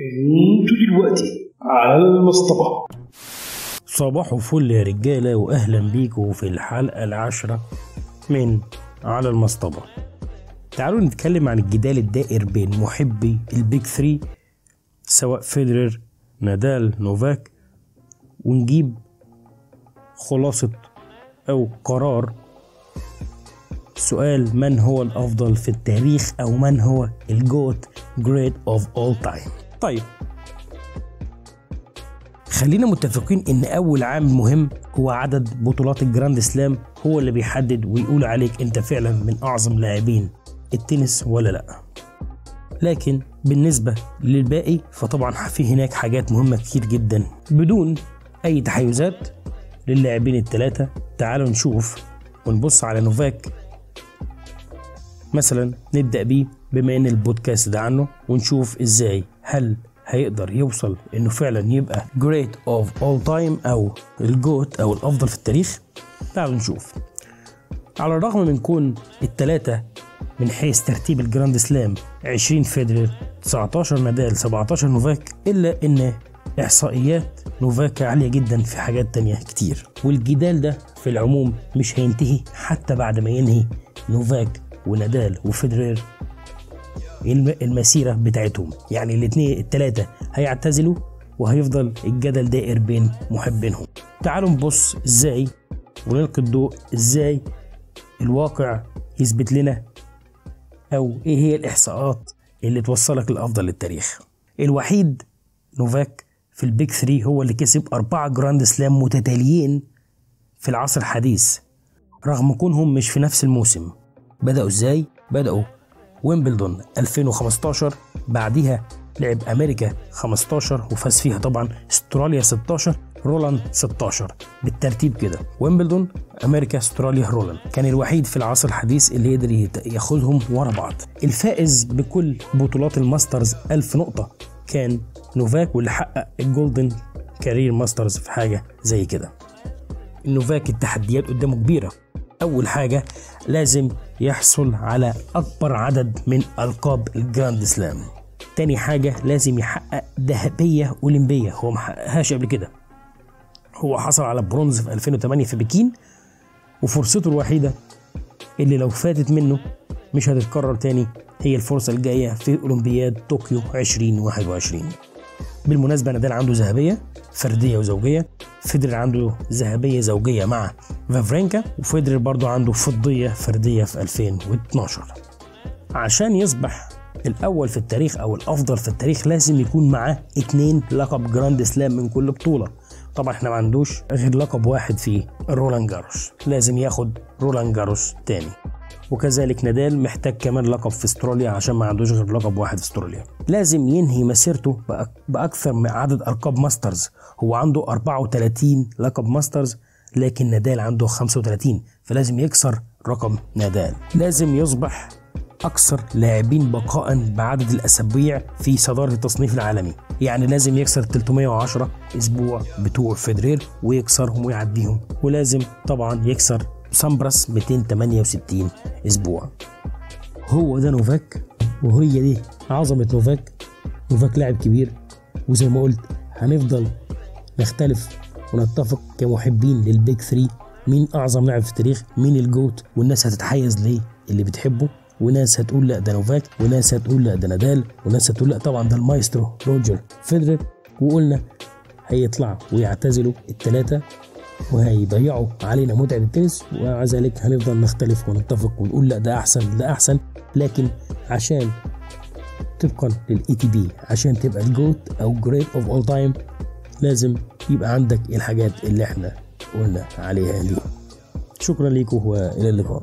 أنتوا دلوقتي على المصطبة صباح فل يا رجالة وأهلا بيكم في الحلقة العاشرة من على المصطبة تعالوا نتكلم عن الجدال الدائر بين محبي ال Big Three سواء فيدرر نادال نوفاك ونجيب خلاصة أو قرار. سؤال من هو الأفضل في التاريخ أو من هو ال GOAT great of all time طيب. خلينا متفقين إن أول عامل مهم هو عدد بطولات ال Grand Slam هو اللي بيحدد ويقول عليك أنت فعلا من أعظم لاعبين التنس ولا لأ. لكن بالنسبة للباقي فطبعا في هناك حاجات مهمة كتير جدا. بدون أي تحيزات للاعبين الثلاثة تعالوا نشوف ونبص على نوفاك. مثلا نبدأ بيه بما إن البودكاست ده عنه ونشوف إزاي. هل هيقدر يوصل إنه فعلا يبقى great of all time أو ال GOAT أو الأفضل في التاريخ؟ تعالوا نشوف. على الرغم من كون التلاتة من حيث ترتيب ال Grand Slam 20 فيدرر 19 نادال 17 نوفاك إلا إن إحصائيات نوفاك عالية جدا في حاجات تانية كتير. والجدال ده في العموم مش هينتهي حتى بعد ما ينهي نوفاك ونادال وفيدرر المسيرة بتاعتهم. يعني الاثنين التلاتة هيعتزلوا وهيفضل الجدل دائر بين محبينهم. تعالوا نبص إزاي ونلقي الضوء إزاي الواقع يثبت لنا أو إيه هي الإحصاءات اللي توصلك للافضل للتاريخ الوحيد نوفاك في ال Big 3 هو اللي كسب أربعة جراند سلام متتاليين في العصر الحديث رغم كونهم مش في نفس الموسم. بدأوا إزاي؟ بدأوا ويمبلدون 2015 بعديها لعب أمريكا 15 وفاز فيها طبعا أستراليا 16 رولاند 16 بالترتيب كده ويمبلدون أمريكا أستراليا رولاند. كان الوحيد في العصر الحديث اللي قدر ياخدهم ورا بعض. الفائز بكل بطولات الماسترز 1000 نقطة كان نوفاك واللي حقق ال Golden Career Masters في حاجة زي كده. النوفاك التحديات قدامه كبيرة. أول حاجة لازم يحصل على أكبر عدد من ألقاب الجراند سلام. تاني حاجة لازم يحقق ذهبية أولمبية. هو ما حققهاش قبل كده. هو حصل على برونز في 2008 في بكين وفرصته الوحيدة اللي لو فاتت منه مش هتتكرر تاني هي الفرصة الجاية في أولمبياد طوكيو 2021 بالمناسبة نادال عنده ذهبية فردية وزوجية. فيدرر عنده ذهبية زوجية مع فافرينكا وفيدرر برضو عنده فضية فردية في 2012 عشان يصبح الأول في التاريخ أو الأفضل في التاريخ لازم يكون معاه اتنين لقب جراند سلام من كل بطولة. طبعا إحنا ما عندوش غير لقب واحد في رولان جاروس لازم ياخد رولان جاروس تاني. وكذلك نادال محتاج كمان لقب في استراليا عشان ما عندوش غير لقب واحد في استراليا. لازم ينهي مسيرته بأكثر من عدد القاب ماسترز. هو عنده 34 لقب ماسترز لكن نادال عنده 35 فلازم يكسر رقم نادال. لازم يصبح أكثر لاعبين بقاء بعدد الأسابيع في صدارة التصنيف العالمي. يعني لازم يكسر 310 أسبوع بتوع فيدرير ويكسرهم ويعديهم. ولازم طبعا يكسر سامبراس 268 أسبوع. هو ده نوفاك وهي دي عظمة نوفاك. نوفاك لاعب كبير وزي ما قلت هنفضل نختلف ونتفق كمحبين لل Big 3 مين أعظم لاعب في التاريخ؟ مين ال GOAT؟ والناس هتتحيز ليه؟ اللي بتحبه. وناس هتقول لا ده نوفاك. وناس هتقول لا ده نادال. وناس هتقول لا طبعا ده المايسترو روجر فيدرر. وقلنا هيطلعوا ويعتزلوا الثلاثه وهيضيعوا علينا متعة التنس ومع ذلك هنفضل نختلف ونتفق ونقول لا ده أحسن ده أحسن. لكن عشان طبقا لل ATP عشان تبقى ال GOAT أو great of all time لازم يبقى عندك الحاجات اللي إحنا قلنا عليها دي. شكرا لكم وإلى اللقاء.